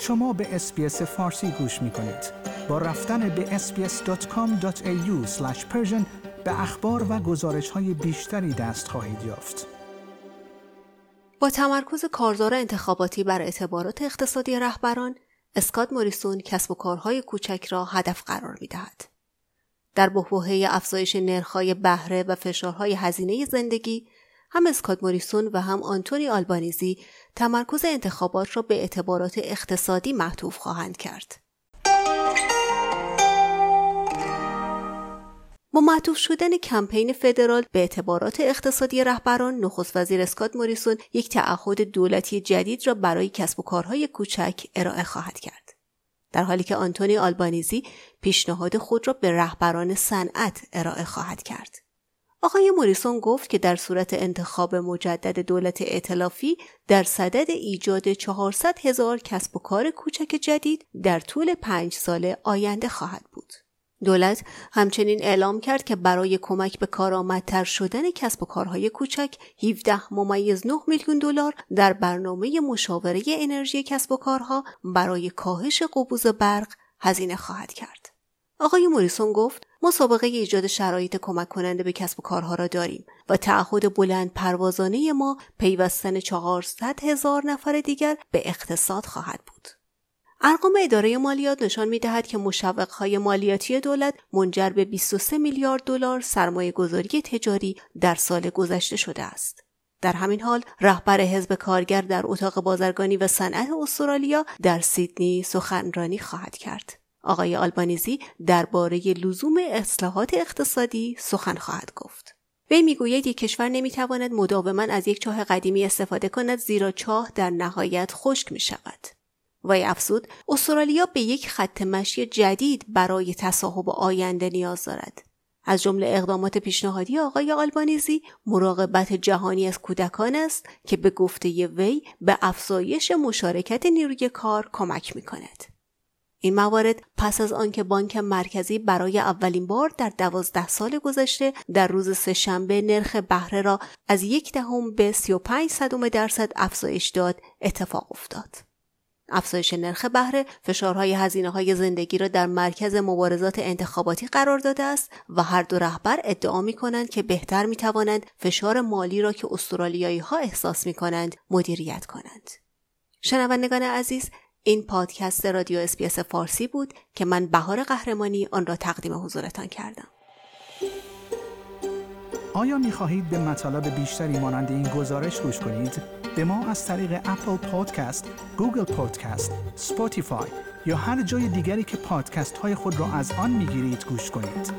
شما به SBS فارسی گوش می کنید. با رفتن به sbs.com.au به اخبار و گزارش های بیشتری دست خواهید یافت. با تمرکز کارزار انتخاباتی بر اعتبارات اقتصادی رهبران، اسکات موریسون کسب و کارهای کوچک را هدف قرار می دهد. در بحبوحه افزایش نرخهای بهره و فشارهای هزینه زندگی هم اسکات موریسون و هم آنتونی آلبانیزی تمرکز انتخابات را به اعتبارات اقتصادی معطوف خواهند کرد. با معطوف شدن کمپین فدرال به اعتبارات اقتصادی رهبران نخست وزیر اسکات موریسون یک تعهد دولتی جدید را برای کسب و کارهای کوچک ارائه خواهد کرد در حالی که آنتونی آلبانیزی پیشنهاد خود را به رهبران صنعت ارائه خواهد کرد آقای موریسون گفت که در صورت انتخاب مجدد دولت ائتلافی در صدد ایجاد 400 هزار کسب و کار کوچک جدید در طول پنج سال آینده خواهد بود. دولت همچنین اعلام کرد که برای کمک به کارآمدتر شدن کسب و کارهای کوچک 17 ممیز 9 میلیون دلار در برنامه مشاوره انرژی کسب و کارها برای کاهش قبوز برق هزینه خواهد کرد. آقای موریسون گفت مسابقه ایجاد شرایط کمک کننده به کسب و کارها را داریم و تعهد بلند پروازانه ما پیوستن 400 هزار نفر دیگر به اقتصاد خواهد بود. ارقام اداره مالیات نشان می دهد که های مالیاتی دولت منجر به 23 میلیارد دلار سرمایه گذاری تجاری در سال گذشته شده است. در همین حال رهبر حزب کارگر در اتاق بازرگانی و صنعت استرالیا در سیدنی سخنرانی خواهد کرد. آقای آلبانیزی درباره لزوم اصلاحات اقتصادی سخن خواهد گفت. وی می‌گوید یک کشور نمی‌تواند مداوما از یک چاه قدیمی استفاده کند زیرا چاه در نهایت خشک می شود. وی افزود استرالیا به یک خط مشی جدید برای تصاحب آینده نیاز دارد از جمله اقدامات پیشنهادی آقای آلبانیزی مراقبت جهانی از کودکان است که به گفته وی به افزایش مشارکت نیروی کار کمک می کند. این موارد پس از آنکه بانک مرکزی برای اولین بار در دوازده سال گذشته در روز سهشنبه نرخ بهره را از یک دهم به 35 صدم درصد افزایش داد اتفاق افتاد. افزایش نرخ بهره فشارهای هزینه های زندگی را در مرکز مبارزات انتخاباتی قرار داده است و هر دو رهبر ادعا می کنند که بهتر می توانند فشار مالی را که استرالیایی ها احساس می کنند مدیریت کنند. شنوندگان عزیز این پادکست رادیو SBS فارسی بود که من بهار قهرمانی آن را تقدیم حضورتان کردم. آیا می خواهید به مطالب بیشتری مانند این گزارش گوش کنید؟ به ما از طریق Apple Podcast، Google Podcast، Spotify یا هر جای دیگری که پادکست های خود را از آن می گیرید گوش کنید.